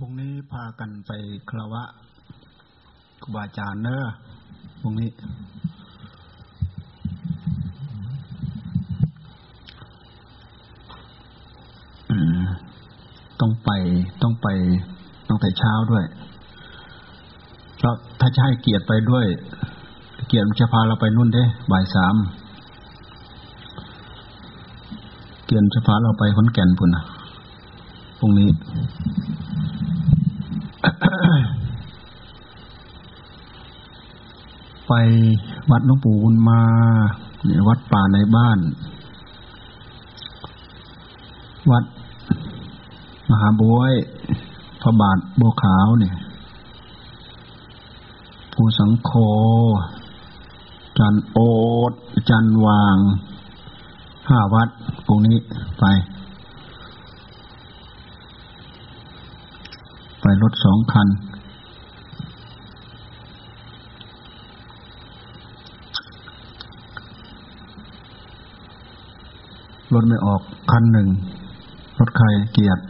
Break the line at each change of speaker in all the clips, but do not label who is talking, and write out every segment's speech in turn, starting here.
พรุ่งนี้พากันไปคราวะครูบาอาจารย์เนอะพรุ่งนี้ ต้องไปต้องไปต้องแต่เช้าด้วยเพราะถ้าจะให้เกียรติไปด้วย เกียรติจะพาเราไปนู่นเด้บ่ายสามเกียรติจะพาเราไปขอนแก่นพุ่นนะพรุ่งนี้ ไปวัดหลวงปู่บุญมาเนี่ยวัดป่าในบ้าน วัด มหาบวยพระบาทบัวขาวเนี่ยภูสังโค จันโอดจันวางห้าวัดตรงนี้ไป ไปรถสองคัน รถไม่ออกคันหนึ่งรถใครเกียรติ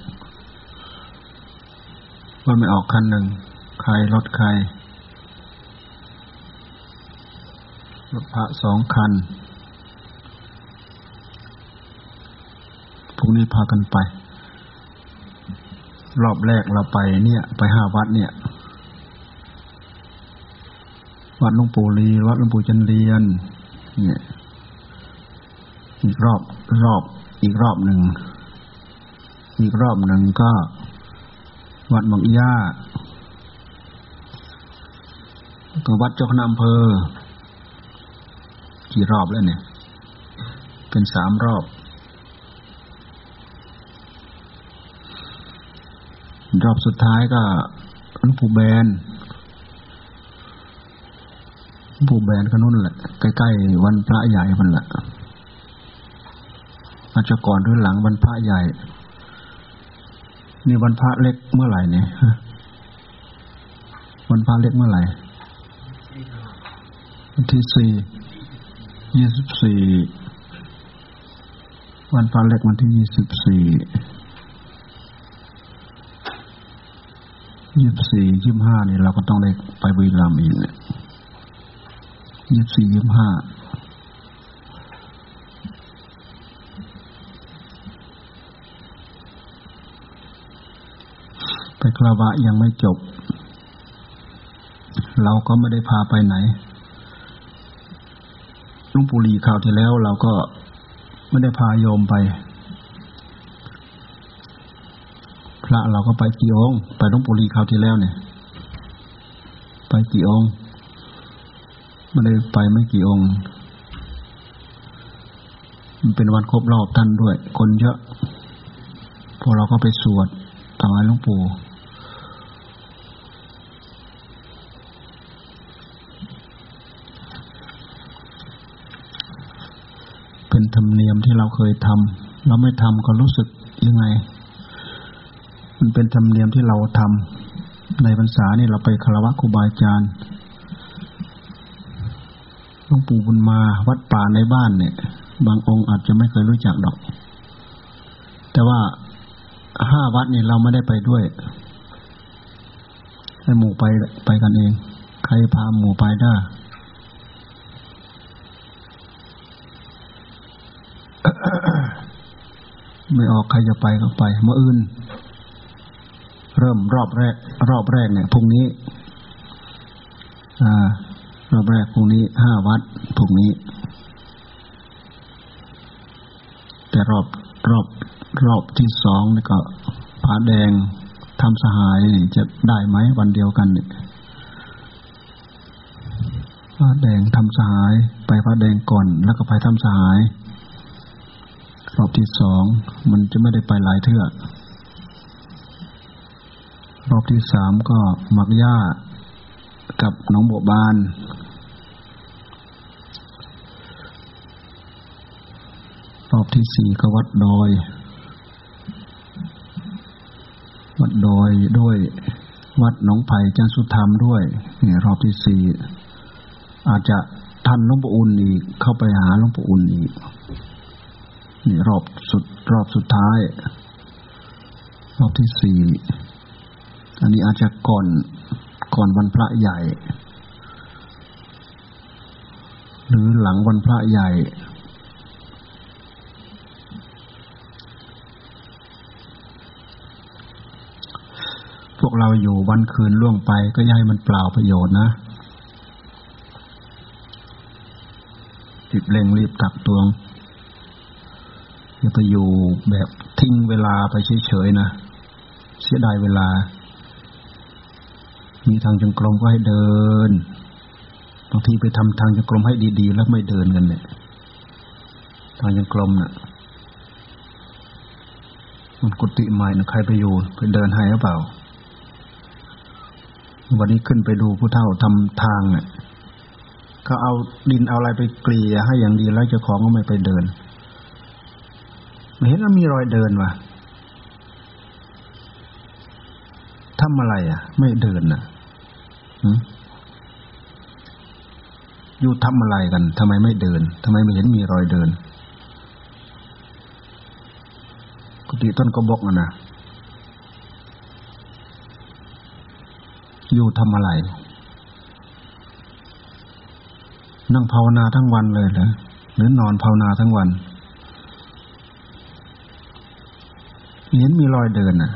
รถไม่ออกคันหนึ่งใครรถใครรถพระสองคันพรุ่งนี้พากันไป รอบแรกเราไปเนี่ย ไปห้าวัดเนี่ย วัดหลวงปู่ลีวัดหลวงปู่จันเรียน เนี่ย อีกรอบรอบอีกรอบหนึ่ง อีกรอบหนึ่งก็ วัดบางย่าก็วัดเจ้าคณะอำเภอ กี่รอบแล้วเนี่ย เป็นสามรอบ รอบสุดท้ายก็หลวงปู่แบนหลวงปู่แบนก็นู่นแหละ ใกล้ๆวันพระใหญ่มันแหละ อาจจะก่อนหรือหลังวันพระใหญ่ นี่วันพระเล็กเมื่อไหร่เนี่ยวันพระเล็กเมื่อไหร่วันที่สี่ยี่สิบสี่วันพระเล็กวันที่ยี่สิบสี่ยี่สิบสี่ยี่สิบห้านี่เราก็ต้องได้ไปบุรีรัมย์อีกเนี่ยยี่สิบสี่ยี่สิบห้า ไปค ราวะยังไม่จบ เราก็ไม่ได้พาไปไหนลุงปุรีข่าวที่แล้ว เราก็ไม่ได้พาโยมไป พระเราก็ไปกี่องค์ไปลุงปุรีข่าวที่แล้วเนี่ย ไปกี่องค์ไม่ได้ไปไม่กี่องค์มันเป็นวันครบรอบท่านด้วย คนเยอะพวกเราก็ไปสวดถวายหลวงปู่ เป็น ธรรมเนียมที่เราเคยทำเราไม่ทำก็รู้สึกยังไง มันเป็นธรรมเนียมที่เราทำในพรรษานี่เราไปคารวะครูบาอาจารย์หลวงปู่บุญมาวัดป่าในบ้านเนี่ย บางองค์อาจจะไม่เคยรู้จักดอก แต่ว่าห้าวัดเนี่ยเราไม่ได้ไปด้วยให้หมู่ไปไปกันเอง ใครพาหมู่ไปได้ ไม่ออกใครจะไปก็ไปเมื่ออื่น เริ่มรอบแรก รอบแรกเนี่ยพรุ่งนี้รอบแรกพรุ่งนี้ห้าวัดพรุ่งนี้ แต่รอบรอบรอบที่สองนี่ก็ผาแดงทำสหายนี่จะได้ไหมวันเดียวกันเนี่ยผาแดงทำสหาย ไปผาแดงก่อน แล้วก็ไปทำสหาย รอบที่สองมันจะไม่ได้ไปหลายเทื่อรอบที่สามก็มักย่ากับน้องบัวบาน รอบที่สี่ก็วัดดอย วัดดอยด้วย วัดหนองไผ่จันสุธรรมด้วยนี่รอบที่สี่อาจจะทันหลวงปู่อุ่นอีก เข้าไปหาหลวงปู่อุ่นอีก นี่รอบสุดรอบสุดท้าย รอบที่สี่อันนี้อาจจะก่อนก่อนวันพระใหญ่ หรือหลังวันพระใหญ่ พวกเราอยู่วันคืนล่วงไปก็ย่ายมันเปล่าประโยชน์นะรีบเร่งรีบตักตวง อย่าไปอยู่แบบทิ้งเวลาไปเฉยๆนะ เสียดายเวลา มีทางจงกรมก็ให้เดิน บางทีไปทำทางจงกรมให้ดีๆ แล้วไม่เดินกันเนี่ย ทางจงกรมน่ะ มันกุฏิใหม่นะใครไปอยู่ไปเดินให้หรือเปล่า วันนี้ขึ้นไปดูผู้เฒ่าทำทางเนี่ยเขาเอาดินเอาอะไรไปเกลี่ยให้อย่างดีแล้วเจ้าของก็ไม่ไปเดิน เห็นว่ามีรอยเดินวะทำอะไรอะ ไม่เดินน่ะอยู่ทำอะไรกันทำไมไม่เดินทำไมไม่เห็นมีรอยเดิน กุฏิต้นกระบอกนะอยู่ทำอะไร นั่งภาวนาทั้งวันเลยเหรอหรือนอนภาวนาทั้งวัน เห็นมีรอยเดินน่ะ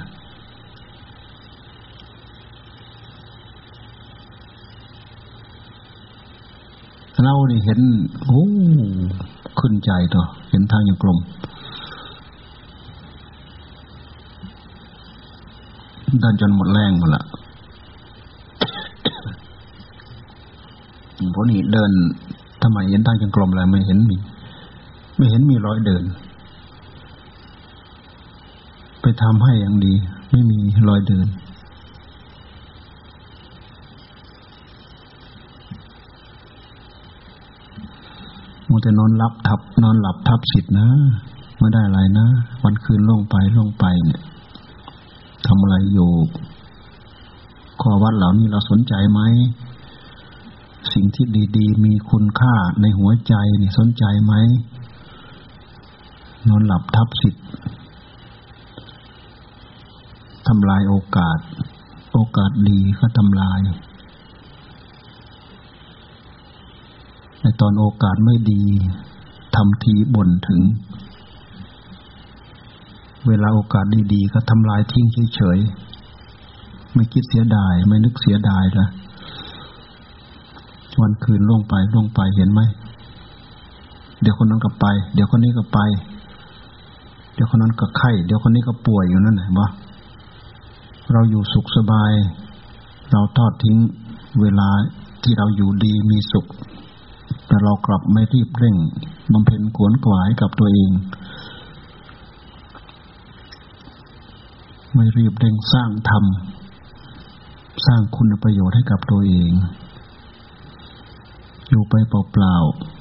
เราเนี่เห็น โอ้ขึ้นใจตัวเห็นทางอย่างกลมเดินจนหมดแรงหมดละพวกนี้เดินทำไมเห็นทางจงกรมอะไรไม่เห็นมี ไม่เห็นมีรอยเดิน ทำให้อย่างดี ไม่มีรอยเดิน มัวแต่นอนหลับทับ นอนหลับทับสิทธ์นะไม่ได้อะไรนะ วันคืนล่วงไปล่วงไปเนี่ยทำอะไรอยู่ข้อวัดเหล่านี้เราสนใจไหม สิ่งที่ดีๆ มีคุณค่าในหัวใจนี่สนใจไหม นอนหลับทับสิทธิ์ ทำลายโอกาส โอกาสดีก็ทำลาย ในตอนโอกาสไม่ดีทำทีบ่นถึง เวลาโอกาสดีๆ ก็ทำลายทิ้งเฉยๆ ไม่คิดเสียดาย ไม่นึกเสียดายละวันคืนล่วงไปล่วงไปเห็นไหม เดี๋ยวคนนั้นก็ไป เดี๋ยวคนนี้ก็ไป เดี๋ยวคนนั้นก็ไข้ เดี๋ยวคนนี้ก็ป่วยอยู่นั่นเห็นปะ เราอยู่สุขสบาย เราทอดทิ้งเวลาที่เราอยู่ดีมีสุข แต่เรากลับไม่รีบเร่งบำเพ็ญขวนขวายกับตัวเอง ไม่รีบเร่งสร้างธรรม สร้างคุณประโยชน์ให้กับตัวเอง อยู่ไปเปล่าๆ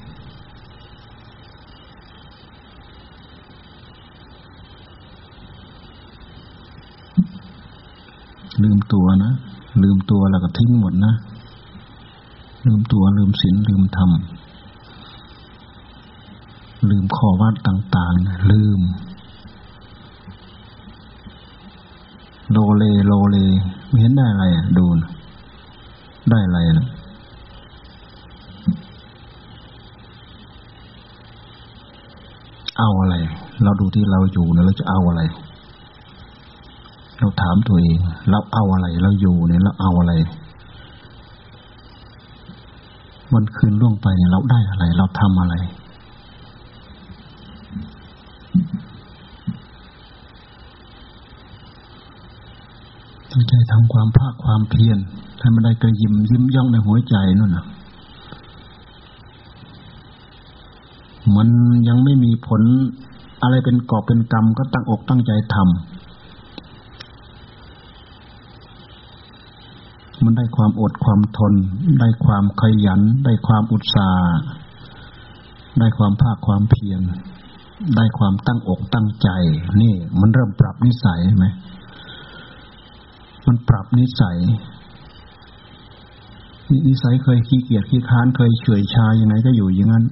ลืม ตัวนะ ลืมตัวแล้วก็ทิ้งหมดนะ ลืมตัวลืมศีลลืมธรรม ลืมข้อวัดต่างๆ ลืม โลเลโลเล ไม่เห็นได้อะไรอะ ดูนะได้อะไรนะเอาอะไร เราดูที่เราอยู่เนี่ยเราจะเอาอะไร เราถามตัวเองเราเอาอะไร เราอยู่เนี่ยเราเอาอะไรวันคืนล่วงไปเนี่ยเราได้อะไร เราทำอะไร ตั้งใจทำความภาคความเพียรให้มันได้กระยิมยิ้มย่องในหัวใจนั่นนะมันยังไม่มีผลอะไรเป็นกอบเป็นกรรมก็ตั้งอกตั้งใจทำมัน ได้ความอดความทน ได้ความขยัน ได้ความอุตสาห์ได้ความภาคความเพียรได้ความตั้งอกตั้งใจ นี่ มันเริ่มปรับนิสัยไหมมันปรับนิสัยนิสัยเคยขี้เกียจขี้ค้านเคยเฉยชายังไงก็อยู่อย่างนั้น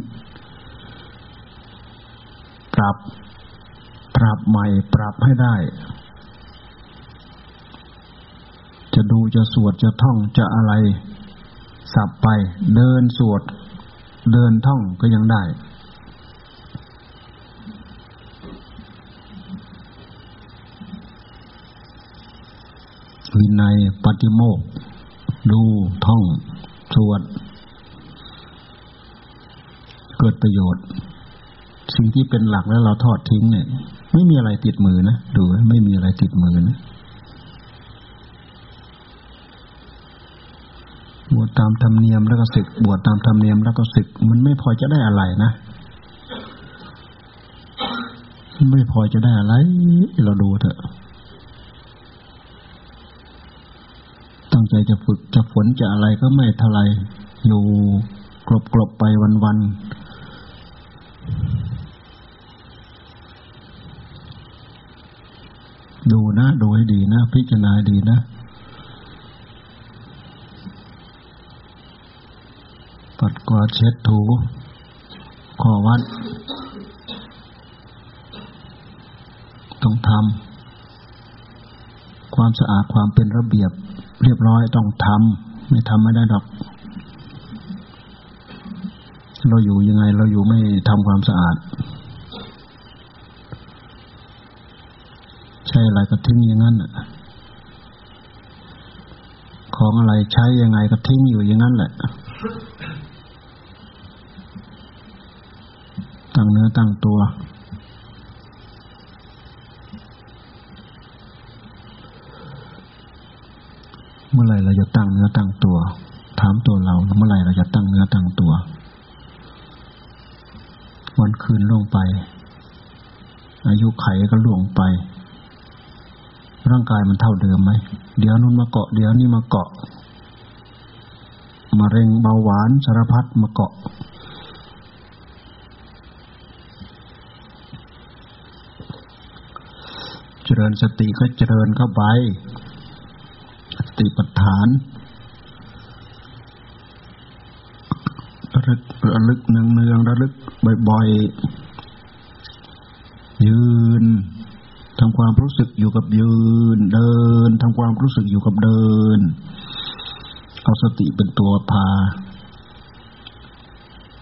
ปรับ ปรับใหม่ ปรับให้ได้ ดูจะสวดจะท่องจะอะไร สับไป เดินสวด เดินท่องก็ยังได้ วินัยปฏิโมก ดูท่อง สวด เกิดประโยชน์ สิ่งที่เป็นหลักแล้วเราทอดทิ้งเนี่ย ไม่มีอะไรติดมือนะ ดู ไม่มีอะไรติดมือนะบวช ตามธรรมเนียมแล้วก็ศึก บวชตามธรรมเนียมแล้วก็ศึก มันไม่พอจะได้อะไรนะไม่พอจะได้อะไร เราดูเถอะ ตั้งใจจะฝึกจะฝนจะอะไรก็ไม่เท่าไรอยู่กลบกลบไปวันวันดูนะ ดูให้ดีนะ พิจารณาดีนะปัด กวาดเช็ดถูขอวัด ต้องทำความสะอาดความเป็นระเบียบ เรียบร้อยต้องทำไม่ทำไม่ได้ดอก เราอยู่ยังไง เราอยู่ไม่ทำความสะอาด ใช่อะไรก็ทิ้งอย่างนั้นของอะไรใช้ยังไงก็ทิ้งอยู่อย่างนั้นแหละ ตั้งเนื้อตั้งตัว เมื่อไรเราจะตั้งเนื้อตั้งตัว ถามตัวเรา เมื่อไรเราจะตั้งเนื้อตั้งตัว วันคืนล่วงไป อายุไขก็ล่วงไป ร่างกายมันเท่าเดิมไหม เดี๋ยวนู้นมาเกาะ เดี๋ยวนี้มาเกาะมะเร็งเบาหวานสารพัดมาเกาะเจ ริญสติก็เจริญเข้าไป สติปัฏฐานระลึกระลึกเนืองเนืองระลึกบ่อยๆ ยืนทำความรู้สึกอยู่กับยืน เดินทำความรู้สึกอยู่กับเดิน เอาสติเป็นตัวพา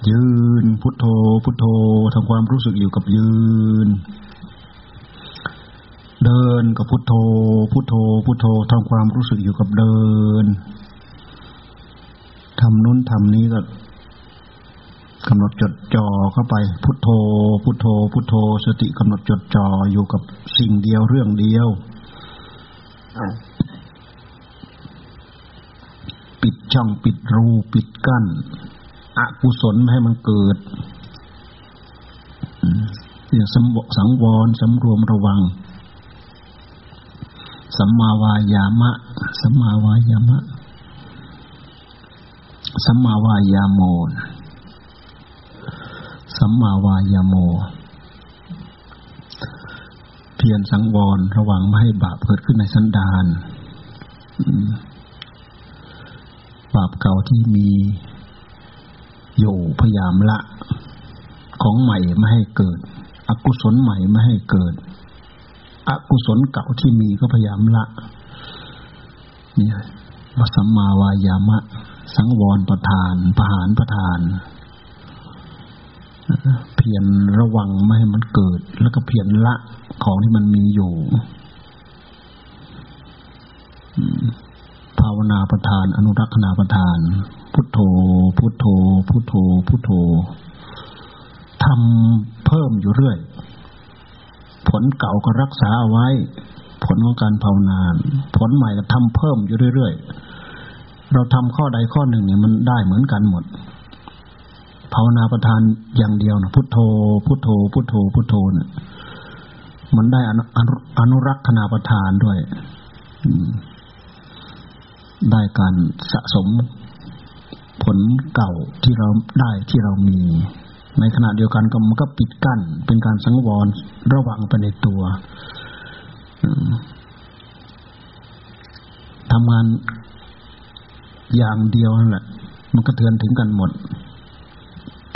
ยืน พุทโธ พุทโธทำความรู้สึกอยู่กับยืน เดินกับพุทโธ พุทโธ พุทโธทำความรู้สึกอยู่กับเดินทำนู้นทำนี้ก็กำหนดจดจ่อเข้าไป พุทโธ พุทโธ พุทโธ สติกำหนดจดจ่ออยู่กับสิ่งเดียวเรื่องเดียว ปิดช่องปิดรูปิดกั้นอกุศลไม่ให้มันเกิดอย่างสังวรสำรวมระวัง สัมมาวายามะ สัมมาวายามะ สัมมาวายาโม สัมมาวายาโม เพียรสังวรระวังไม่ให้บาปเกิดขึ้นในสันดานบาปเก่าที่มีอยู่พยายามละ ของใหม่ไม่ให้เกิด อกุศลใหม่ไม่ให้เกิด อกุศลเก่าที่มีก็พยายามละนี่ยวัสัมมาวายามะ สังวรประทานประหารประทานเพียรระวังไม่ให้มันเกิด แล้วก็เพียรละของที่มันมีอยู่ภาวนาประทาน อนุรักษณาประทาน พุทโธ พุทโธ พุทโธ พุทโธทำเพิ่มอยู่เรื่อย ผลเก่าก็รักษาเอาไว้ ผลของการภาวนาผลใหม่ก็ทำเพิ่มอยู่เรื่อยๆ เราทำข้อใดข้อหนึ่งเนี่ยมันได้เหมือนกันหมดภาวนาประทานอย่างเดียวนะพุทโธ พุทโธ พุทโธ พุทโธเนะี่ยมันได้อนุรักษณาประทานด้วยได้การสะสมผลเก่าที่เราได้ที่เรามี ในขณะเดียวกันก็มันก็ปิดกั้น เป็นการสังวรระวังไปในตัวทำงานอย่างเดียวนั่นแหละ มันก็เทือนถึงกันหมด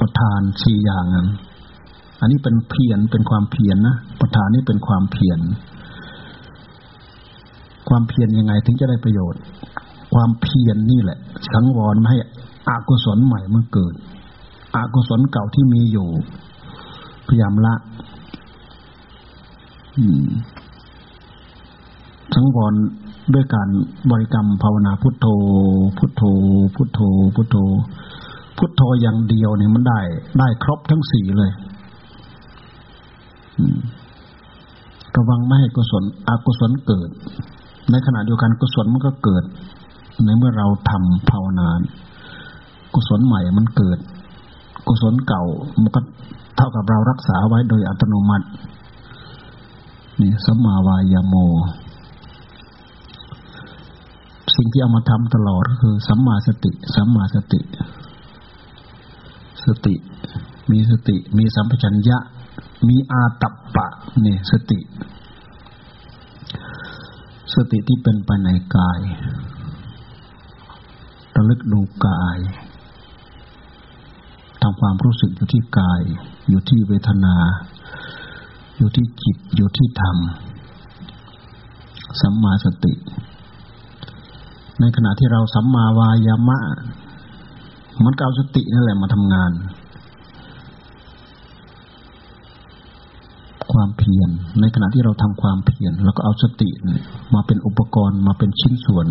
ประธานสี่อย่างนั้นอันนี้เป็นเพียรเป็นความเพียรนนะประธานนี่เป็นความเพียรความเพียรยังไงถึงจะได้ประโยชน์ ความเพียรนนี่แหละสังวรไม่ให้อากุศลใหม่มันเกิด อากุศลเก่าที่มีอยู่ พยายามละสังวรด้วยการบริกรรมภาวนาพุทโธ พุทโธ พุทโธ พุทโธ พุทโธอย่างเดียวเนี่ยมันได้ ได้ครบทั้งสี่เลยระวังไม่ให้กุศลอกุศลเกิด ในขณะเดียวกันกุศลมันก็เกิด ในเมื่อเราทำภาวนา กุศลใหม่มันเกิด กุศลเก่า มันก็เท่ากับเรารักษาไว้โดยอัตโนมัติ นี่สัมมาวายาโม สิ่งที่เอามาทำตลอดก็คือสัมมาสติสัมมาสติ สติ มีสติ มีสัมปชัญญะ มีอาตัปปะนี่สติ สติที่เป็นไปในกายระลึกดูกาย ทำความรู้สึกอยู่ที่กาย อยู่ที่เวทนา อยู่ที่จิต อยู่ที่ธรรม สัมมาสติ ในขณะที่เราสัมมาวายามะ มันก็เอาสตินั่นแหละมาทำงาน ความเพียร ในขณะที่เราทำความเพียรเราก็เอาสติมาเป็นอุปกรณ์มาเป็นชิ้นส่วน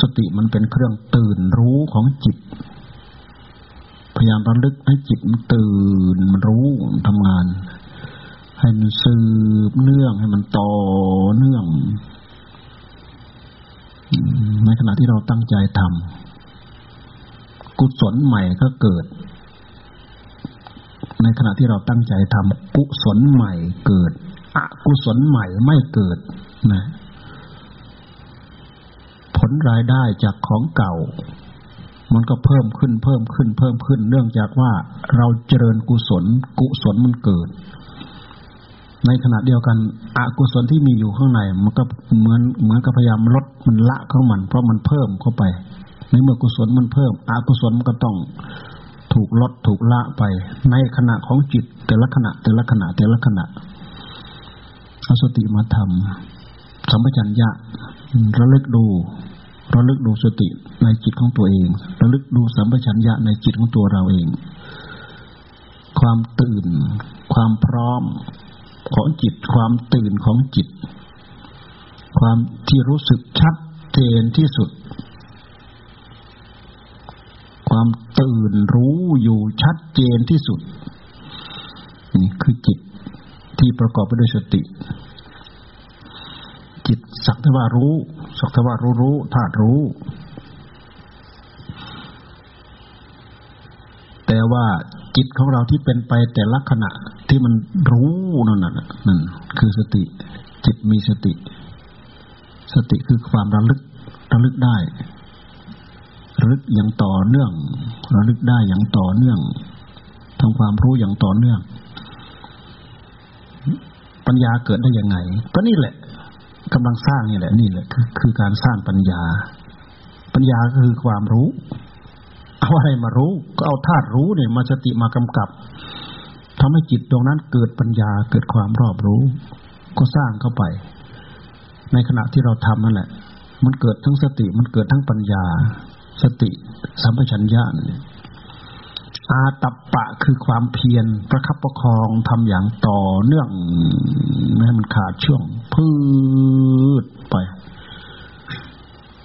สติมันเป็นเครื่องตื่นรู้ของจิต พยายามระลึกให้จิตมันตื่นมันรู้ทำงาน ให้มันสืบเนื่องให้มันต่อเนื่อง ในขณะที่เราตั้งใจทำกุศลใหม่ก็เกิด ในขณะที่เราตั้งใจทำกุศลใหม่เกิดอกุศลใหม่ไม่เกิดนะผลรายได้จากของเก่า มันก็เพิ่มขึ้นเพิ่มขึ้น เพิ่มขึ้น เนื่องจากว่าเราเจริญกุศล กุศลมันเกิด ในขณะเดียวกัน อกุศลที่มีอยู่ข้างใน มันก็เหมือนเหมือนกับพยายามลดมันละของมัน เพราะมันเพิ่มเข้าไป ในเมื่อกุศลมันเพิ่ม อกุศลมันก็ต้องถูกลดถูกละไป ในขณะของจิต แต่ละขณะ แต่ละขณะแต่ละขณะอสติมาทำสัมปชัญญะระลึกดู ระลึกดูสติในจิตของตัวเอง ระลึกดูสัมปชัญญะในจิตของตัวเราเอง ความตื่น ความพร้อมของจิต ความตื่นของจิต ความที่รู้สึกชัดเจนที่สุด ความตื่นรู้อยู่ชัดเจนที่สุด นี่คือจิตที่ประกอบไปด้วยสติ จิตสักแต่ว่ารู้ สักแต่ว่ารู้รู้ธาตุรู้ แต่ว่าจิตของเราที่เป็นไปแต่ละขณะที่มันรู้นั่นน่ะนั่นคือสติ จิตมีสติ สติคือความระลึกระลึกได้ระลึกอย่างต่อเนื่องระลึกได้อย่างต่อเนื่องทำความรู้อย่างต่อเนื่อง ปัญญาเกิดได้ยังไงก็นี่แหละ กำลังสร้างนี่แหละ นี่แหละคือคือการสร้างปัญญา ปัญญาก็คือความรู้ เอาอะไรมารู้ ก็เอาธาตุรู้เนี่ยมาสติมากำกับทำให้จิตตรงนั้นเกิดปัญญาเกิดความรอบรู้ ก็สร้างเข้าไป ในขณะที่เราทำนั่นแหละ มันเกิดทั้งสติมันเกิดทั้งปัญญา สติสัมปชัญญะ อาตัปปะคือความเพียรประคับประคองทำอย่างต่อเนื่องไม่ให้มันขาดช่วงพืชไป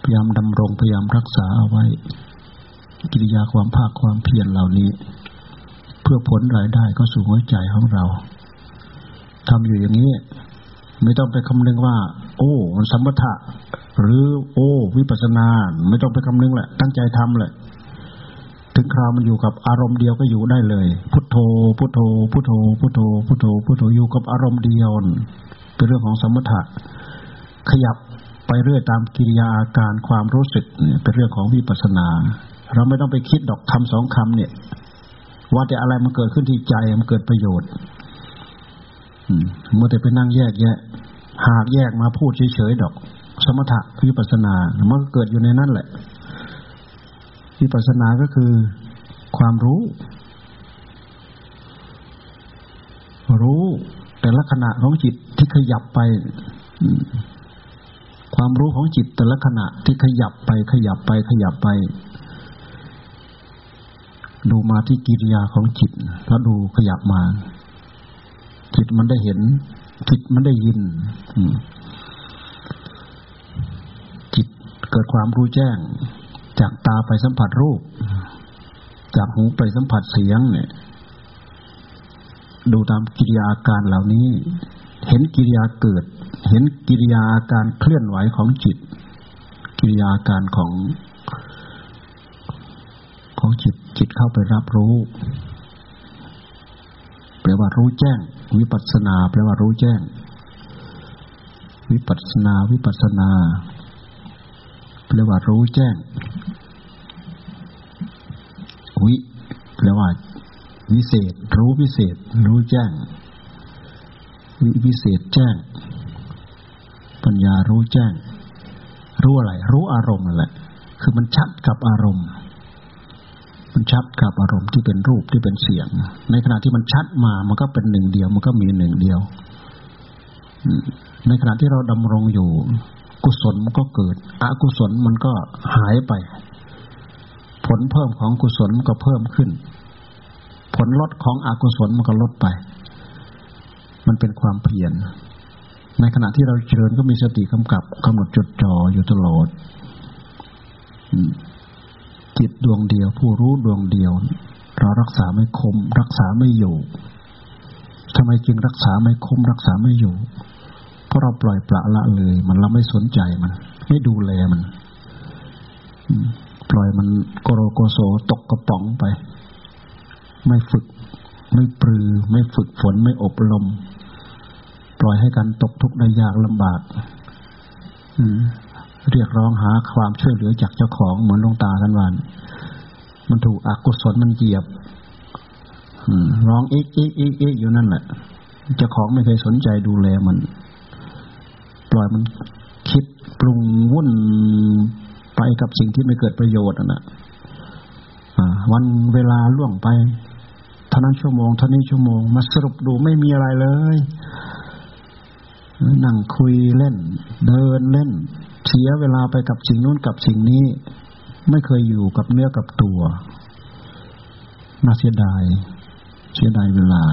พยายามดำรงพยายามรักษาเอาไว้ กิริยาความภาคความเพียรเหล่านี้ เพื่อผลรายได้ก็สู่หัวใจของเราทำอยู่อย่างนี้ ไม่ต้องไปคำนึงว่า โอ้มันสมถะ หรือ โอ้ วิปัสนา ไม่ต้องไปคำนึงแหละ ตั้งใจทำแหละ ถึงคราวมันอยู่กับอารมณ์เดียวก็อยู่ได้เลย พุทโธ พุทโธ พุทโธ พุทโธ พุทโธ พุทโธอยู่กับอารมณ์เดียวเป็นเรื่องของสมถะ ขยับไปเรื่อยตามกิริยาอาการความรู้สึกเป็นเรื่องของวิปัสนา เราไม่ต้องไปคิดดอกคำสองคำเนี่ย ว่าแต่อะไรมันเกิดขึ้นที่ใจมันเกิดประโยชน์เมื่อแต่ไปนั่งแยกแยะ หากแยกมาพูดเฉยๆดอก สมถะวิปัสนา มันก็เกิดอยู่ในนั้นแหละ วิปัสนาก็คือความรู้ รู้แต่ละขณะของจิตที่ขยับไป ความรู้ของจิตแต่ละขณะที่ขยับไป ขยับไป ขยับไป ดูมาที่กิริยาของจิต แล้วดูขยับมา จิตมันได้เห็น จิตมันได้ยินจิตเกิดความรู้แจ้ง จากตาไปสัมผัสรูป จากหูไปสัมผัสเสียง เนี่ย ดูตามกิริยาอาการเหล่านี้ เห็นกิริยาเกิด เห็นกิริยาอาการเคลื่อนไหวของจิต กิริยาการของของจิตจิตเข้าไปรับรู้แปลว่ารู้แจ้ง วิปัสนา แปลว่ารู้แจ้ง วิปัสนา วิปัสนาแปลว่ารู้แจ้ง วิแปลว่าวิเศษ รู้วิเศษ รู้แจ้งวิวิเศษแจ้ง ปัญญารู้แจ้ง รู้อะไร รู้อารมณ์นั่นแหละ คือมันชัดกับอารมณ์ มันชัดกับอารมณ์ที่เป็นรูปที่เป็นเสียง ในขณะที่มันชัดมา มันก็เป็นหนึ่งเดียว มันก็มีหนึ่งเดียว ในขณะที่เราดำรงอยู่ กุศลมันก็เกิด อกุศลมันก็หายไป ผลเพิ่มของกุศลมันก็เพิ่มขึ้น ผลลดของอกุศลมันก็ลดไป มันเป็นความเพียรในขณะที่เราเจริญก็มีสติกำกับกำหนดจดจ่ออยู่ตลอดจิตดวงเดียว ผู้รู้ดวงเดียว เรารักษาไม่คม รักษาไม่อยู่ทำไมจึงรักษาไม่คม รักษาไม่อยู่ เพราะเราปล่อยปละละเลย มันเราไม่สนใจมัน ไม่ดูแลมัน ปล่อยมันโกโรโกโซตกกระป๋องไป ไม่ฝึก ไม่ปรือ ไม่ฝึกฝนไม่อบรม ปล่อยให้กันตกทุกข์ได้ยากลำบากเรียกร้องหาความช่วยเหลือจากเจ้าของเหมือนลงตากันวัน มันถูกอกุศลมันเหยียบร้องเอ๊กเอ๊กเอ๊กเอ๊กอยู่นั่นแหละเจ้าของไม่เคยสนใจดูแลมัน ปล่อยมันคิดปรุงวุ่น ไปกับสิ่งที่ไม่เกิดประโยชน์นะวันเวลาล่วงไปเท่านั้นชั่วโมงเท่านี้ชั่วโมง มาสรุปดูไม่มีอะไรเลย นั่งคุยเล่น เดินเล่น เสียเวลาไปกับสิ่งนู้นกับสิ่งนี้ ไม่เคยอยู่กับเนื้อกับตัวน่าเสียดาย เสียดายเวลา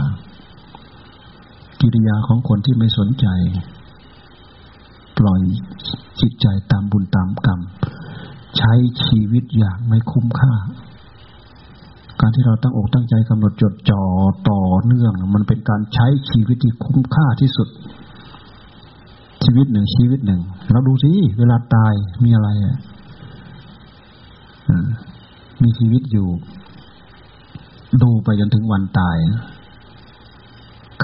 กิริยาของคนที่ไม่สนใจ ปล่อยจิตใจตามบุญตามกรรม ใช้ชีวิตอย่างไม่คุ้มค่า การที่เราตั้งอกตั้งใจกำหนดจดจ่อต่อเนื่อง มันเป็นการใช้ชีวิตที่คุ้มค่าที่สุด ชีวิตหนึ่งชีวิตหนึ่ง เราดูสิเวลาตายมีอะไรอะมีชีวิตอยู่ ดูไปจนถึงวันตาย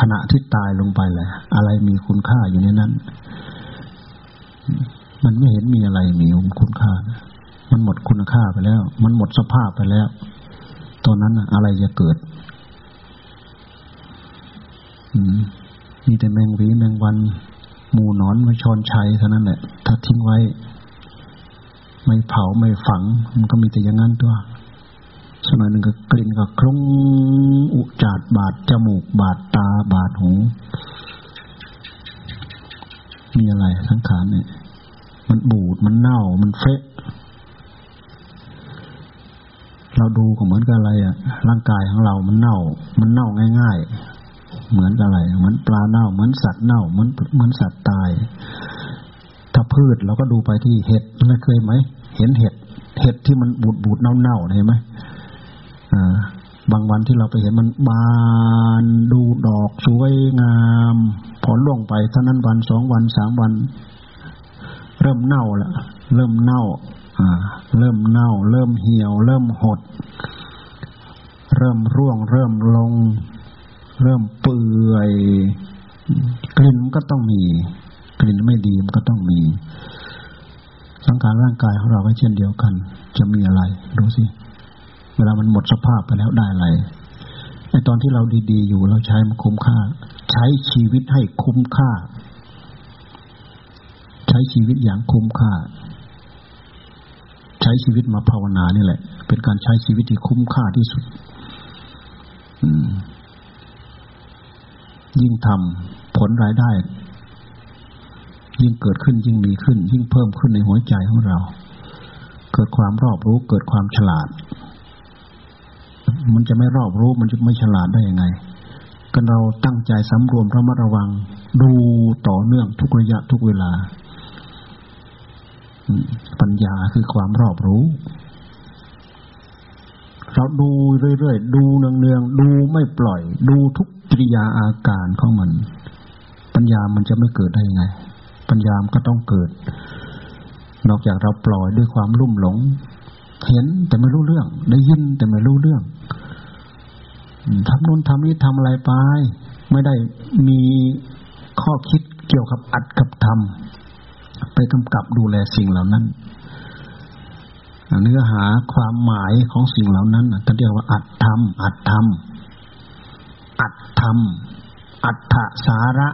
ขณะที่ตายลงไปแหละอะไรมีคุณค่าอยู่ในนั้น มันไม่เห็นมีอะไรมีคุณค่า มันหมดคุณค่าไปแล้ว มันหมดสภาพไปแล้ว ตอนนั้นอะไรจะเกิดมีแต่แมงวีแมงวัน หมูนอนไม่ชอนชัยเท่านั้นแหละ ถ้าทิ้งไว้ ไม่เผาไม่ฝัง มันก็มีแต่อย่างนั้นตัวสมัยหนึ่งก็กลิ่นก็คลุ้งอุจาดบาดจมูก บาดตา บาดหู มีอะไรสังขารเนี่ย มันบูดมันเน่ามันเฟะ เราดูก็เหมือนกับอะไรอะ ร่างกายของเรา มันเน่า มันเน่าง่าย ๆ เหมือนอะไร เหมือนปลาเน่า เหมือนสัตว์เน่า เหมือนเหมือนสัตว์ตาย ถ้าพืชเราก็ดูไปที่เห็ดไม่เคยไหม เห็นเห็ด เห็ดที่มันบูดบูดเน่าเน่าเห็นไหมอ่า บางวันที่เราไปเห็นมันบานดูดอกสวยงาม พอล่วงไปเท่านั้นวันสองวันสามวัน เริ่มเน่าแล้วเริ่มเน่า เริ่มเน่า เริ่มเหี่ยว เริ่มหด เริ่มร่วง เริ่มลง เริ่มเปื่อย กลิ่นก็ต้องมี กลิ่นไม่ดีมันก็ต้องมี สังขารร่างกายของเราก็เช่นเดียวกัน จะมีอะไร ดูสิ เวลามันหมดสภาพไปแล้วได้อะไรในตอนที่เราดี ๆ อยู่เราใช้มันคุ้มค่า ใช้ชีวิตให้คุ้มค่า ใช้ชีวิตอย่างคุ้มค่า ช้ชีวิตมาภาวนานี่แหละ เป็นการใช้ชีวิตที่คุ้มค่าที่สุดยิ่งทำผลรายได้ ยิ่งเกิดขึ้นยิ่งมีขึ้น ยิ่งเพิ่มขึ้นในหัวใจของเรา เกิดความรอบรู้ เกิดความฉลาด มันจะไม่รอบรู้ มันจะไม่ฉลาดได้ยังไงกันเราตั้งใจสำรวมระมัดระวัง ดูต่อเนื่องทุกระยะทุกเวลา ปัญญาคือความรอบรู้ เราดูเรื่อยๆ ดูเนืองๆ ดูไม่ปล่อย ดูทุกกิริยาอาการของมัน ปัญญามันจะไม่เกิดได้ยังไง ปัญญามก็ต้องเกิด นอกจากเราปล่อยด้วยความลุ่มหลง เห็นแต่ไม่รู้เรื่อง ได้ยินแต่ไม่รู้เรื่องทำนู้นทำนี้ทำอะไรไป ไม่ได้มีข้อคิดเกี่ยวกับอัดกับทำ กำกับดูแลสิ่งเหล่านั้น เนื้อหาความหมายของสิ่งเหล่านั้นท่านเรียกว่าอัดทำอัดทำอัดทำอัตถสาระ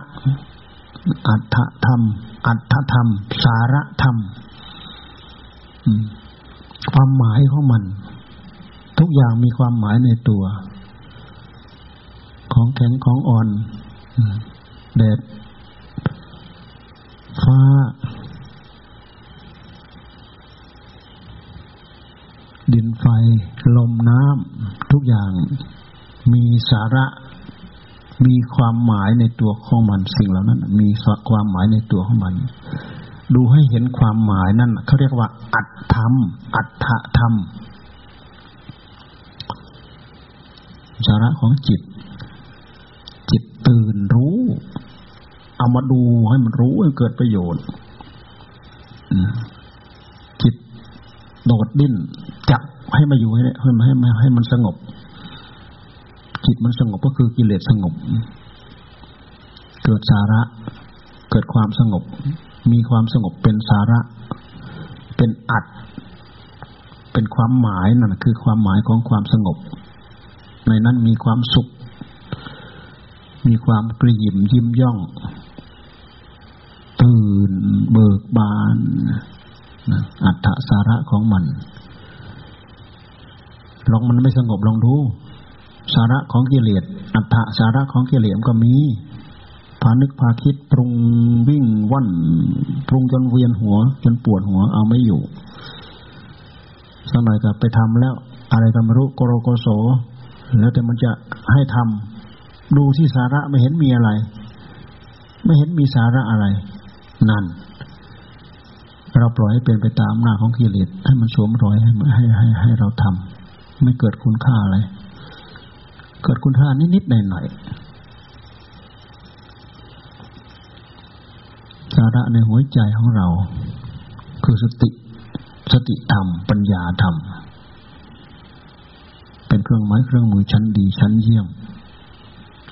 อัตถธรรม อัตถธรรม สาระธรรม ความหมายของมัน ทุกอย่างมีความหมายในตัว ของแข็งของอ่อนแดดฟ้า ดินไฟ ลมน้ำทุกอย่างมีสาระ มีความหมายในตัวของมัน สิ่งเหล่านั้น มีความหมายในตัวของมัน ดูให้เห็นความหมายนั่นเขาเรียกว่า อัตธรรม อัตถธรรม สาระของจิตตื่นรู้ เอามาดูให้มันรู้ให้เกิดประโยชน์จิตโดดดิ้นจับ ให้มาอยู่ให้ให้ให้ให้มันสงบ จิตมันสงบก็คือกิเลสสงบ เกิดสาระ เกิดความสงบ มีความสงบเป็นสาระ เป็นอัด เป็นความหมายนั่นคือความหมายของความสงบ ในนั้นมีความสุข มีความกระยิมยิ้มย่อง ตื่นเบิกบานอัตถสาระของมัน ลองมันไม่สงบลองดู สาระของกิเลสอัตถสาระของกิเลสก็มีพานึกพาคิดปรุงวิ่งว่อนปรุงจนเวียนหัว จนปวดหัวเอาไม่อยู่สักหน่อยก็ไปทำแล้ว อะไรก็ไม่รู้โกโรโกโส แล้วแต่มันจะให้ทำดูที่สาระไม่เห็นมีอะไร ไม่เห็นมีสาระอะไร นั่น เราปล่อยให้เป็นไปตามหน้าของกิเลสให้มันสวมรอยให้ให้ให้ให้เราทำ ไม่เกิดคุณค่าอะไร เกิดคุณค่านิดๆหน่อยๆสาระในหัวใจของเรา คือสติสติธรรม ปัญญาธรรม เป็นเครื่องไม้เครื่องมือชั้นดีชั้นเยี่ยม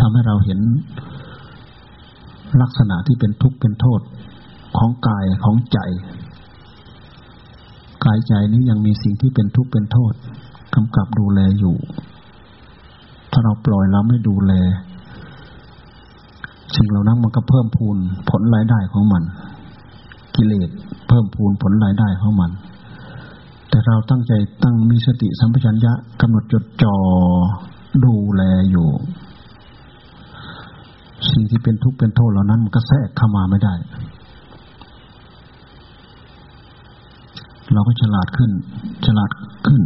ทำให้เราเห็นลักษณะที่เป็นทุกข์เป็นโทษของกายของใจ กายใจนี้ยังมีสิ่งที่เป็นทุกข์เป็นโทษ กำกับดูแลอยู่ ถ้าเราปล่อยเราไม่ดูแลสิ่งเหล่านั้นมันก็เพิ่มพูนผลรายได้ของมัน กิเลสเพิ่มพูนผลรายได้ของมัน แต่เราตั้งใจตั้งมีสติสัมปชัญญะกำหนดจดจ่อดูแลอยู่ สิ่งที่เป็นทุกข์เป็นโทษเหล่านั้นมันก็แทรกเข้ามาไม่ได้ เราก็ฉลาดขึ้น ฉลาดขึ้น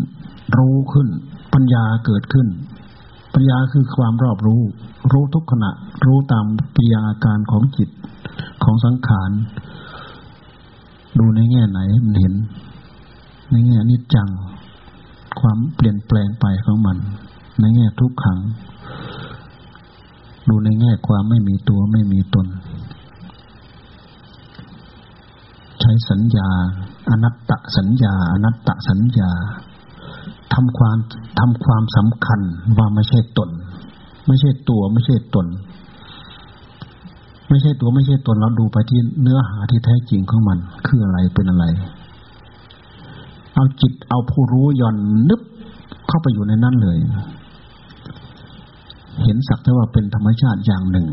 รู้ขึ้น ปัญญาเกิดขึ้น ปัญญาคือความรอบรู้ รู้ทุกขณะ รู้ตามกิริยาอาการของจิตของสังขาร ดูในแง่ไหนมันเห็น ในแง่นิจจัง ความเปลี่ยนแปลงไปของมัน ในแง่ทุกขัง ดูในแง่ความไม่มีตัวไม่มีตน ใช้สัญญา อนัตตสัญญา อนัตตสัญญา ทำความทำความสำคัญว่าไม่ใช่ตน ไม่ใช่ตัวไม่ใช่ตน ไม่ใช่ตัวไม่ใช่ตนเราดูไปที่เนื้อหาที่แท้จริงของมัน คืออะไรเป็นอะไร เอาจิตเอาผู้รู้ย่อนนึบเข้าไปอยู่ในนั้นเลย เห็นสักแต่ว่าเป็นธรรมชาติอย่างหนึ่ง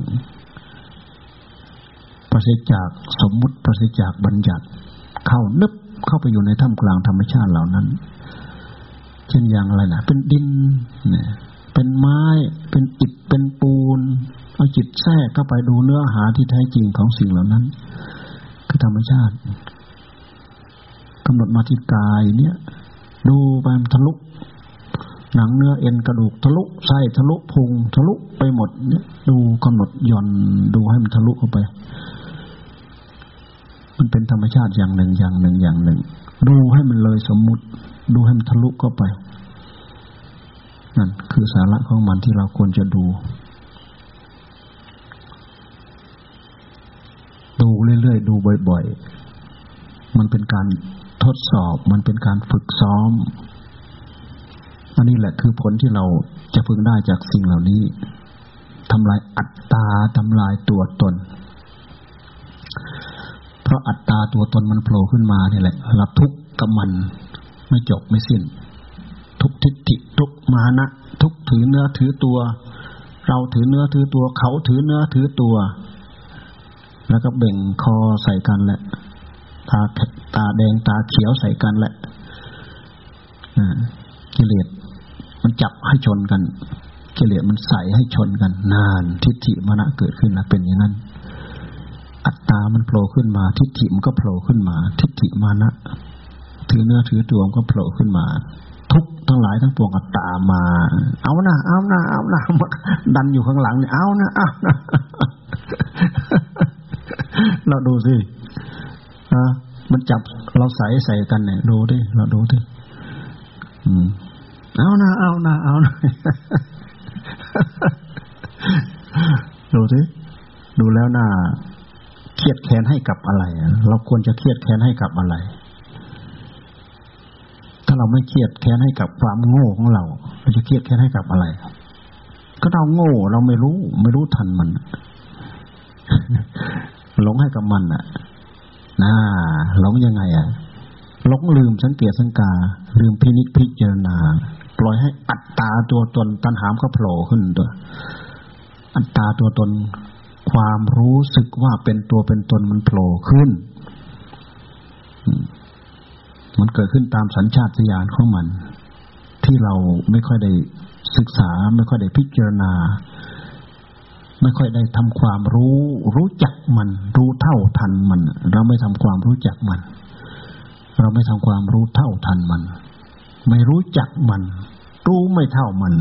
ประสิจากสมมุติประสิจากบัญญัติ เข้านึบเข้าไปอยู่ในท่ามกลางธรรมชาติเหล่านั้น เช่นอย่างอะไรนะเป็นดินเนี่ยเป็นไม้ เป็นอิฐเป็นปูนเอาจิตแทรกเข้าไปดูเนื้อหาที่แท้จริงของสิ่งเหล่านั้น คือธรรมชาติกำหนดมาที่กายเนี่ย ดูไปทะลุหนังเนื้อเอ็นกระดูกทะลุไส้ทะลุพุงทะลุไปหมดเนี่ยดูกำหนดย่อนดูให้มันทะลุเข้าไป มันเป็นธรรมชาติอย่างหนึ่งอย่างหนึ่งอย่างหนึ่ง ดูให้มันเลยสมมุติ ดูให้มันทะลุเข้าไป นั่นคือสาระของมันที่เราควรจะดู ดูเรื่อยๆ ดูบ่อยๆ มันเป็นการทดสอบ มันเป็นการฝึกซ้อม อันนี้แหละคือผลที่เราจะพึงได้จากสิ่งเหล่านี้ทำลายอัตตาทำลายตัวตน เพราะอัตตาตัวตนมันโผล่ขึ้นมาเนี่ยแหละเราทุกข์กับมัน ไม่จบไม่สิ้น ทุกทิฏฐิทุกมานะ ทุกถือเนื้อถือตัว เราถือเนื้อถือตัวเขาถือเนื้อถือตัว แล้วก็เบ่งคอใส่กันแหละ ตาตาแดงตาเขียวใส่กันแหละกิเลสมันจับให้ชนกันกิเลสมันใส่ให้ชนกัน นาน ทิฏฐิมานะเกิดขึ้นแล้วเป็นอย่างนั้น อัตตามันโผล่ขึ้นมา ทิฏฐิมันก็โผล่ขึ้นมา ทิฏฐิมานะ ถือเนื้อถือตัวมันก็โผล่ขึ้นมา ทุกทั้งหลายทั้งปวงก็ตามมา เอานะเอานะเอานะดันอยู่ข้างหลังเนี่ยเอานะเอานะเราดูสิฮะมันจับเราใส่ใส่กันเนี่ยดูดิเราดูดิอืมเอานะเอานะเอานะดูสิดูแล้วน่าเครียดแค้นให้กับอะไร เราควรจะเครียดแค้นให้กับอะไราเราไม่เครียดแค้นให้กับความโง่ของเรา เราจะเครียดแค้นให้กับอะไรก็เราโง่เราไม่รู้ ไม่รู้ทันมันหลงให้กับมันอะน่าหลงยังไงอะหลงลืมสังเกตสังกา ลืมพินิจพิจารณา ปล่อยให้อัตตาตัวตนตัณหามก็โผล่ขึ้นตัว อัตตาตัวตนความรู้สึกว่าเป็นตัวเป็นตนมันโผล่ขึ้น มันเกิดขึ้นตามสัญชาตญาณของมัน ที่เราไม่ค่อยได้ศึกษา ไม่ค่อยได้พิจารณา ไม่ค่อยได้ทำความรู้ รู้จักมัน รู้เท่าทันมัน เราไม่ทำความรู้จักมัน เราไม่ทำความรู้เท่าทันมัน ไม่รู้จักมัน รู้ไม่เท่ามัน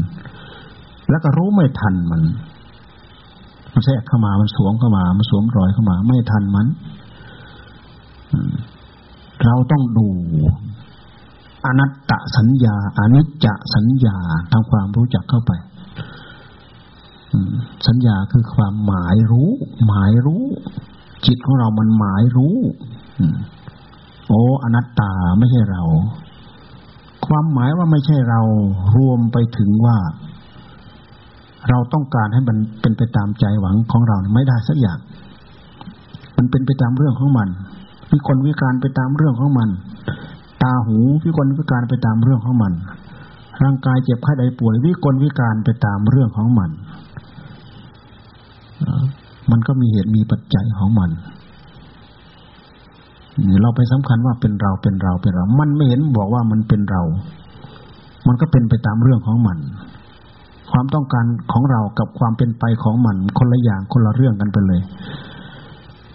แล้วก็รู้ไม่ทันมันมันแทรกเข้ามามันสวมเข้ามามันสวมรอยเข้ามา ไม่ทันมัน เราต้องดูอนัตตสัญญาอนิจจสัญญาทำความรู้จักเข้าไปสัญญาคือความหมายรู้ หมายรู้ จิตของเรามันหมายรู้โอ้อนัตตาไม่ใช่เรา ความหมายว่าไม่ใช่เรา รวมไปถึงว่า เราต้องการให้มันเป็นไปตามใจหวังของเราไม่ได้สักอย่าง มันเป็นไปตามเรื่องของมัน วิกลวิการไปตามเรื่องของมัน ตาหูวิกลวิการไปตามเรื่องของมัน ร่างกายเจ็บไข้ใดป่วยวิกลวิการไปตามเรื่องของมัน มันก็มีเหตุมีปัจจัยของมันเราไปสำคัญว่าเป็นเราเป็นเราเป็นเรา มันไม่เห็นบอกว่ามันเป็นเรา มันก็เป็นไปตามเรื่องของมัน ความต้องการของเรากับความเป็นไปของมัน คนละอย่างคนละเรื่องกันไปเลย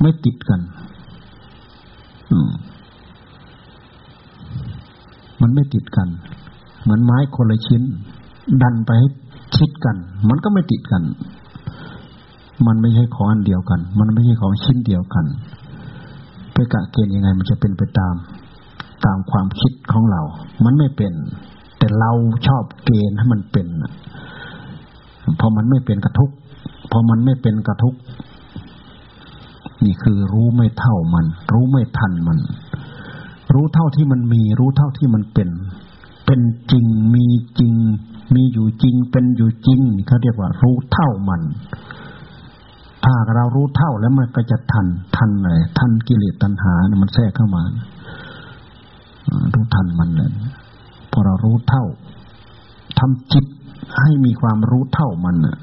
ไม่ติดกัน มันไม่ติดกัน เหมือนไม้คนละชิ้น ดันไปให้ชิดกัน มันก็ไม่ติดกัน มันไม่ใช่ของอันเดียวกัน มันไม่ใช่ของชิ้นเดียวกัน ไปกะเกณฑ์ยังไง มันจะเป็นไปตาม ตามความคิดของเรา มันไม่เป็น แต่เราชอบเกณฑ์ให้มันเป็นพอมันไม่เป็นกระทุกพอมันไม่เป็นกระทุก นี่คือรู้ไม่เท่ามัน รู้ไม่ทันมัน รู้เท่าที่มันมี รู้เท่าที่มันเป็น เป็นจริงมีจริง มีอยู่จริง เป็นอยู่จริงเขาเรียกว่า รู้เท่ามัน ถ้าเรารู้เท่าแล้วมันก็จะทัน ทันเลยทันกิเลสตัณหาเนี่ยมันแทรกเข้ามารู้ทันมันเลยพอเรารู้เท่าทำจิตให้มีความรู้เท่ามันอะ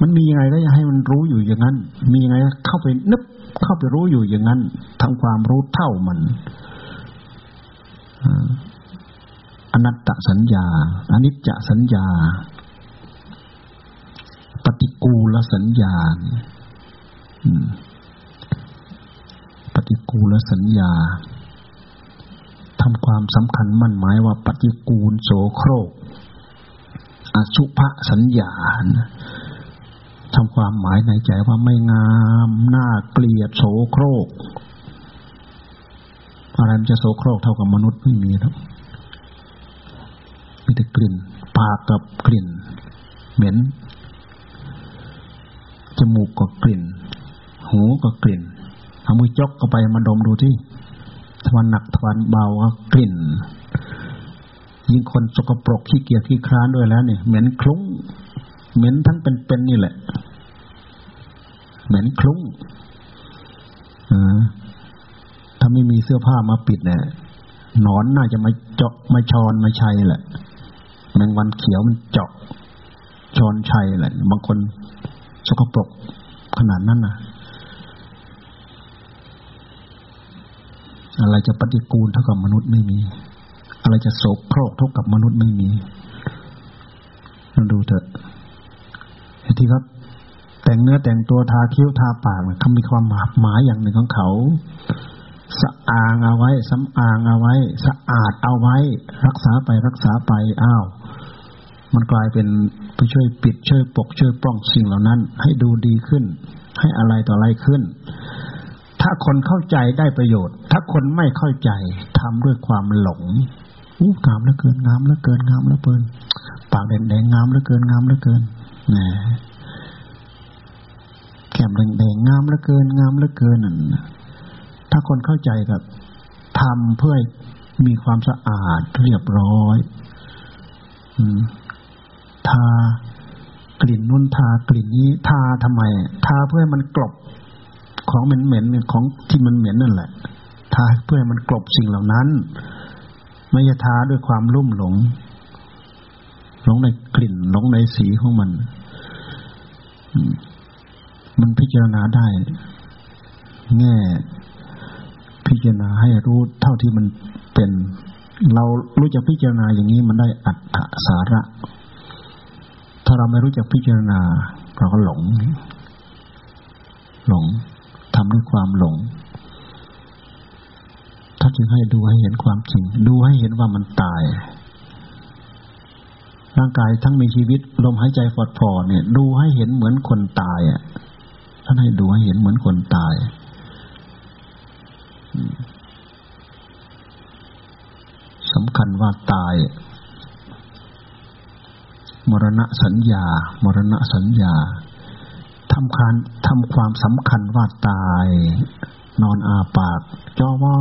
มันมียังไงก็อยากให้มันรู้อยู่อย่างนั้น มียังไงเข้าไปนึกเข้าไปรู้อยู่อย่างนั้นทำความรู้เท่ามันอนัตตสัญญาอนิจจสัญญา ปฏิกูลสัญญาปฏิกูลสัญญาทำความสำคัญมั่นหมายว่าปฏิกูลโสโครก อสุภสัญญา ทำความหมายในใจว่าไม่งามน่าเกลียดโสโครกอะไรมันจะโสโครกเท่ากับมนุษย์ไม่มีครับมีแต่กลิ่น ปากกับกลิ่น เหม็นจมูกก็กลิ่น หูก็กลิ่นเอามือจกเข้าไปมาดมดูที่ทวันหนักทวันเบาก็กลิ่น ยิ่งคนสกปรกขี้เกียจขี้คร้านด้วยแล้วเนี่ยเหม็นคลุ้ง เหม็นทั้งเป็นๆนี่แหละ เหม็นคลุ้งถ้าไม่มีเสื้อผ้ามาปิดเนี่ยนอนน่าจะมาเจาะมาชอนมาชัยแหละ แมงวันเขียวมันเจาะชอนชัยแหละ บางคนสกปรกขนาดนั้นนะอะไรจะปฏิกูลเท่ากับมนุษย์ไม่มี อะไรจะโศกโครกเท่ากับมนุษย์ไม่มีลองดูเถอะ ที่ครับแต่งเนื้อแต่งตัวทาคิ้วทาปากเขามีความหมายอย่างหนึ่งของเขาสะอางเอาไว้สำอางเอาไว้ สะอาดเอาไว้ รักษาไปรักษาไปอ้าว มันกลายเป็นไปช่วยปิดช่วยปกช่วยป้องสิ่งเหล่านั้น ให้ดูดีขึ้น ให้อะไรต่ออะไรขึ้น ถ้าคนเข้าใจได้ประโยชน์ ถ้าคนไม่เข้าใจทำด้วยความหลงอู้งามเหลือเกินงามเหลือเกินงามเหลือเกินปากแดงๆงามเหลือเกินงามเหลือเกิน นะแก้มแดงๆงามเหลือเกิน งามเหลือเกินนั่นถ้าคนเข้าใจกับทำเพื่อมีความสะอาดเรียบร้อยทากลิ่นนุ่นทากลิ่นนี้ทาทำไม ทาเพื่อมันกลบของเหม็นๆของที่มันเหม็นนั่นแหละ ทาเพื่อมันกลบสิ่งเหล่านั้น ไม่จะทาด้วยความลุ่มหลง หลงในกลิ่นหลงในสีของมัน มันพิจารณาได้ แง่พิจารณาให้รู้เท่าที่มันเป็น เรารู้จักพิจารณาอย่างนี้มันได้อัตถสาระ ถ้าเราไม่รู้จักพิจารณา เราก็หลง หลงทำด้วยความหลงถ้าจึงให้ดูให้เห็นความจริง ดูให้เห็นว่ามันตาย ร่างกายทั้งมีชีวิตลมหายใจฟอดฟอเนี่ย ดูให้เห็นเหมือนคนตายอะท่านให้ดูให้เห็นเหมือนคนตาย สำคัญว่าตาย มรณะสัญญา มรณะสัญญาทำการทำความสำคัญว่าตาย นอนอาปากจอวอ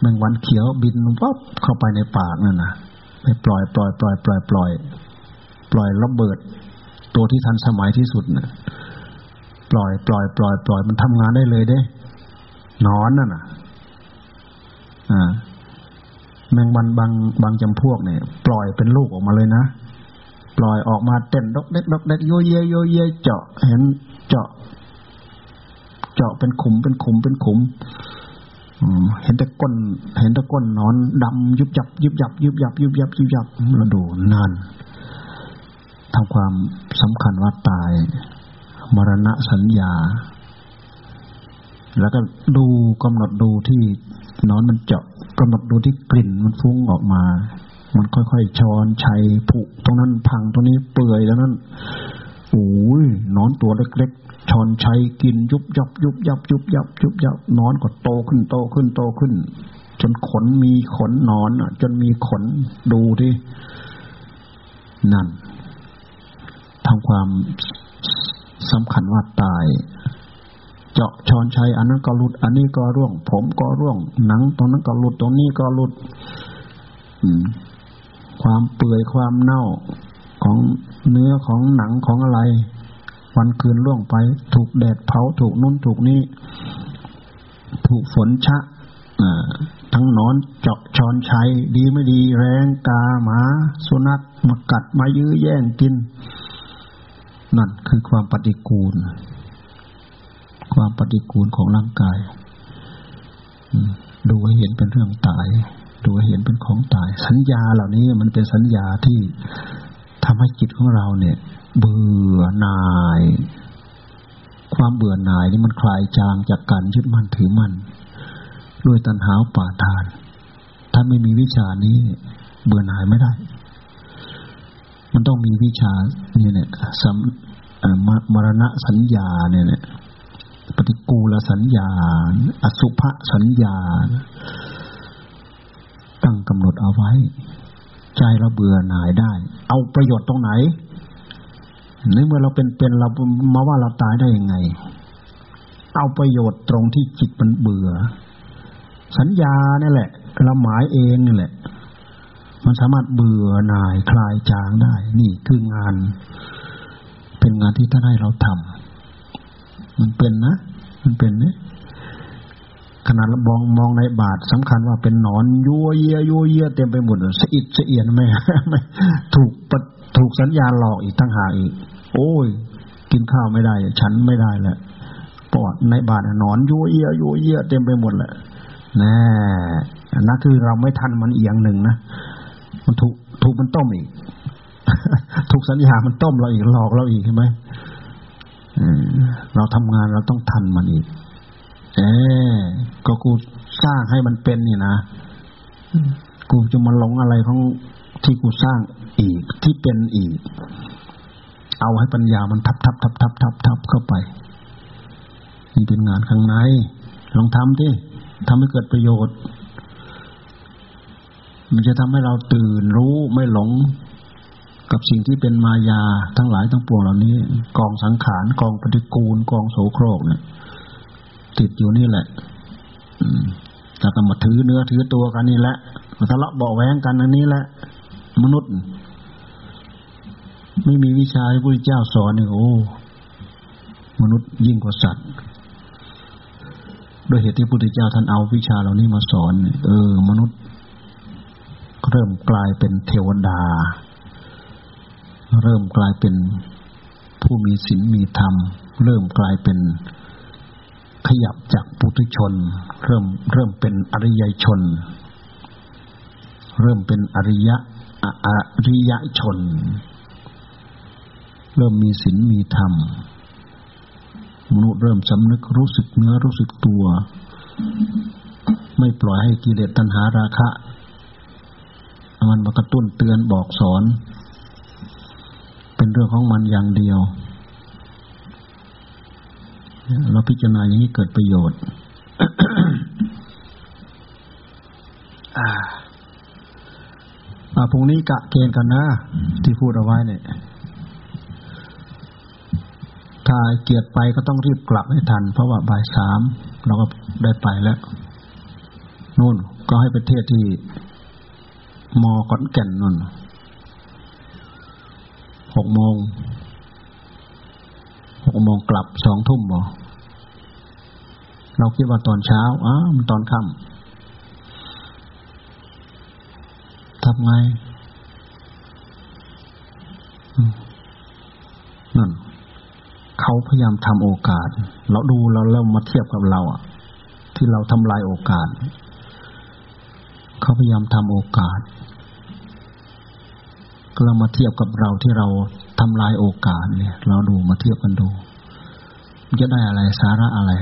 แมงวันเขียวบินวับเข้าไปในปากนั่นนะไปปล่อยปล่อยปล่อยปล่อยปล่อย ปล่อยระเบิด ตัวที่ทันสมัยที่สุดนะ่ะปล่อยปล่อยปล่อยปล่อยมันทำงานได้เลยเด้นอนนั่นน่ะ อ่า แมงวันบางบางจำพวกเนี่ย ปล่อยเป็นลูกออกมาเลยนะปล่อยออกมาเต้นดกเด็กดกเด็กโยเยโยเยเจาะเห็นเจาะ เจาะเป็นขุมเป็นขุมเป็นขุม เห็นแต่ก้น เห็นแต่ก้นนอนดำยุบยับ ยุบยับ ยุบยับ ยุบยับ ยุบยับมาดูนานทำความสำคัญว่าตาย มรณะสัญญา แล้วก็ดูกำหนดดูที่นอนมันเจาะกำหนดดูที่กลิ่นมันฟุ้งออกมา มันค่อยๆช้อนชัยผุตรงนั้นพังตรงนี้เปื่อยแล้วนั้น อ้ยนอนตัวเล็กๆชอนชัยกินยุบยับยุบยับยุบยับยุบยับนอนก็โตขึ้นโตขึ้นโตขึ้น จนขนมีขนนอนอะ จนมีขนดูที่นั่นทำความสำคัญว่าตาย เจาะชอนชัยอันนั้นก็หลุด อันนี้ก็ร่วง ผมก็ร่วง หนังตรงนั้นก็หลุดตรงนี้ก็หลุดความเปื่อยความเน่าของ เนื้อของหนังของอะไร วันคืนล่วงไป ถูกแดดเผาถูกนุ่นถูกนี้ถูกฝนชะทั้งนอนเจาะชอนชัย ดีไม่ดีแรงกาหมา สุนัขมากัดมายื้อแย่งกิน นั่นคือความปฏิกูล ความปฏิกูลของร่างกายดูให้เห็นเป็นเรื่องตาย ดูให้เห็นเป็นของตาย สัญญาเหล่านี้มันเป็นสัญญาที่ ทำให้จิตของเราเนี่ย เบื่อหน่าย ความเบื่อหน่ายนี่มันคลายจางจากการยึดมั่นถือมั่นด้วยตัณหาป่าทาน ถ้าไม่มีวิชานี้เบื่อหน่ายไม่ได้ มันต้องมีวิชาเนี่ยเนี่ยสัมมรณะสัญญาเนี่ยเนี่ยปฏิกูลสัญญา อสุภสัญญา ตั้งกำหนดเอาไว้ ใจเราเบื่อหน่ายได้ เอาประโยชน์ตรงไหนในเมื่อเราเป็นเป็นเรามาว่าเราตายได้ยังไง เอาประโยชน์ตรงที่จิตมันเบื่อ สัญญานี่แหละเราหมายเองนี่แหละ มันสามารถเบื่อหน่ายคลายจางได้ นี่คืองาน เป็นงานที่ท่านให้เราทำมันเป็นนะ มันเป็นเนี่ย ขนาดเรามองมองในบาทสำคัญว่าเป็นหนอนยัวเยียยัวเยียเต็มไปหมดสะอิดสะเอียนไม่ไม่ถูกถูกสัญญาหลอกอีกตั้งหากอีก โอ้ย กินข้าวไม่ได้ ฉันไม่ได้แหละปอดในบาดนอนยัวเยียยัวเยียเต็มไปหมดแหละแน่นั่นคือเราไม่ทันมันเอียงหนึ่งนะมันถูกถูกมันต้มอีก ถูกสัญญามันต้มเราอีกหลอกเราอีกใช่ไหมเราทำงานเราต้องทันมันอีก เอก็กูสร้างให้มันเป็นนี่นะกูจะมาหลงอะไรของที่กูสร้างอีกที่เป็นอีก เอาให้ปัญญามันทับทับทับทับทับทับเข้าไปนี่เป็นงานข้างในลองทำดิทำให้เกิดประโยชน์ มันจะทำให้เราตื่นรู้ไม่หลง กับสิ่งที่เป็นมายาทั้งหลายทั้งปวงเหล่านี้ กองสังขารกองปฏิกูล กองโสโครกเนี่ย ติดอยู่นี่แหละแต่ก็มาถือเนื้อถือตัวกันนี่แหละมาทะเลาะเบาแวงกันอันนี้แหละ มนุษย์ ไม่มีวิชาที่พระพุทธเจ้าสอนเนี่ยโอ้มนุษย์ยิ่งกว่าสัตว์โดยเหตุที่พระพุทธเจ้าท่านเอาวิชาเหล่านี้มาสอน เออ มนุษย์เริ่มกลายเป็นเทวดา เริ่มกลายเป็นผู้มีศีลมีธรรม เริ่มกลายเป็น ขยับจากปุถุชน เริ่มเริ่มเป็นอริยชน เริ่มเป็นอริยะอริยชน เริ่มมีศีลมีธรรม มนุษย์เริ่มสำนึกรู้สึกเนื้อรู้สึกตัว ไม่ปล่อยให้กิเลสตัณหาราคะ มันมากระตุ้นเตือนบอกสอน เป็นเรื่องของมันอย่างเดียว เราพิจารณาอย่างนี้เกิดประโยชน์อ่าพรุ่งนี้กะเกณฑ์กันนะ ที่พูดเอาไว้เนี่ย ถ้าเกียรติไปก็ต้องรีบกลับให้ทัน เพราะว่าบ่ายสามเราก็ได้ไปแล้วนู่นก็ให้ไปเทศที่มอขอนแก่นนู่นหกโมง หกโมงกลับสองทุ่มบอเราคิดว่าตอนเช้าอ้ามันตอนค่ำทำไงนั่นเขาพยายามทำโอกาส เราดูเราเริ่มมาเทียบกับเราอะที่เราทำลายโอกาส เขาพยายามทำโอกาสเรามาเทียบกับเราที่เรา ทำลายโอกาสเนี่ย เราดูมาเทียบกันดูจะได้อะไรสาระอะไร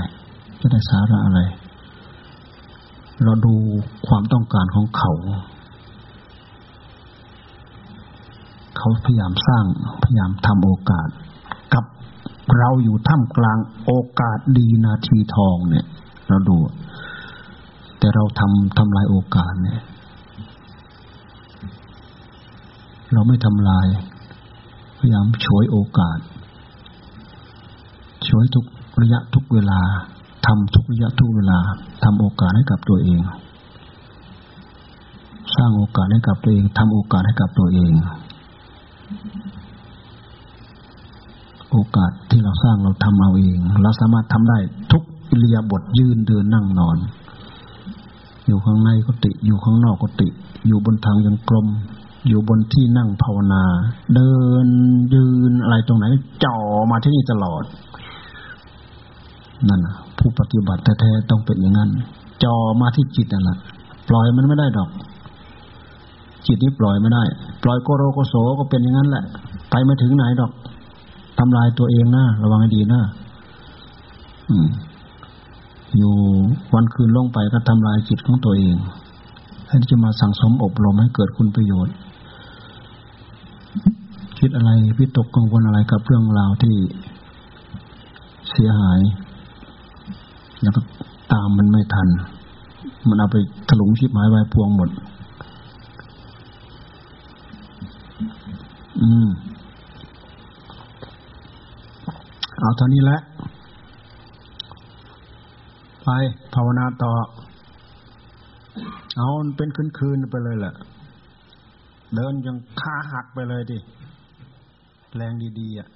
จะได้สาระอะไร เราดูความต้องการของเขา เขาพยายามสร้างพยายามทำโอกาส กับเราอยู่ท่ามกลางโอกาสดีนาทีทองเนี่ย เราดู แต่เราทำทำลายโอกาสเนี่ย เราไม่ทำลาย ยายามช่วยโอกาสช่วยทุกระยะทุกเวลาทำทุกระยะทุกเวลาทำโอกาสให้กับตัวเอง สร้างโอกาสให้กับตัวเองทำโอกาสให้กับตัวเอง โอกาสที่เราสร้างเราทำเอาเอง เราสามารถทำได้ทุกอิริยาบถยืนเดินนั่งนอน อยู่ข้างในก็ติ อยู่ข้างนอกก็ติ อยู่บนทางยังกลม อยู่บนที่นั่งภาวนา เดินยืนอะไรตรงไหนจ่อมาที่นี่ตลอด นั่นผู้ปฏิบัติแท้ๆต้องเป็นอย่างนั้นจ่อมาที่จิตนั่นแหละปล่อยมันไม่ได้ดอก จิตนี้ปล่อยไม่ได้ ปล่อยโกโรโกโสก็เป็นอย่างนั้นแหละ ไปไม่ถึงไหนดอกทำลายตัวเองนะระวังให้ดีนะอืมอยู่วันคืนลงไปก็ทำลายจิตของตัวเองแทนที่จะมาสั่งสมอบรมให้เกิดคุณประโยชน์ คิดอะไรพิตกกังวลอะไรกับเรื่องราวที่เสียหาย แล้วก็ตามมันไม่ทัน มันเอาไปถลุงชิบหายไวายพวงหมด อืม เอาเท่านี้แหละไปภาวนาต่อ เอาเป็นคืนๆไปเลยแหละ เดินยังขาหักไปเลยดิ แรงดีๆอะ